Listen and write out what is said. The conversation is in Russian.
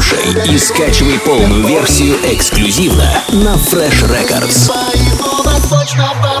Слушай и скачивай полную версию эксклюзивно на Fresh Records. По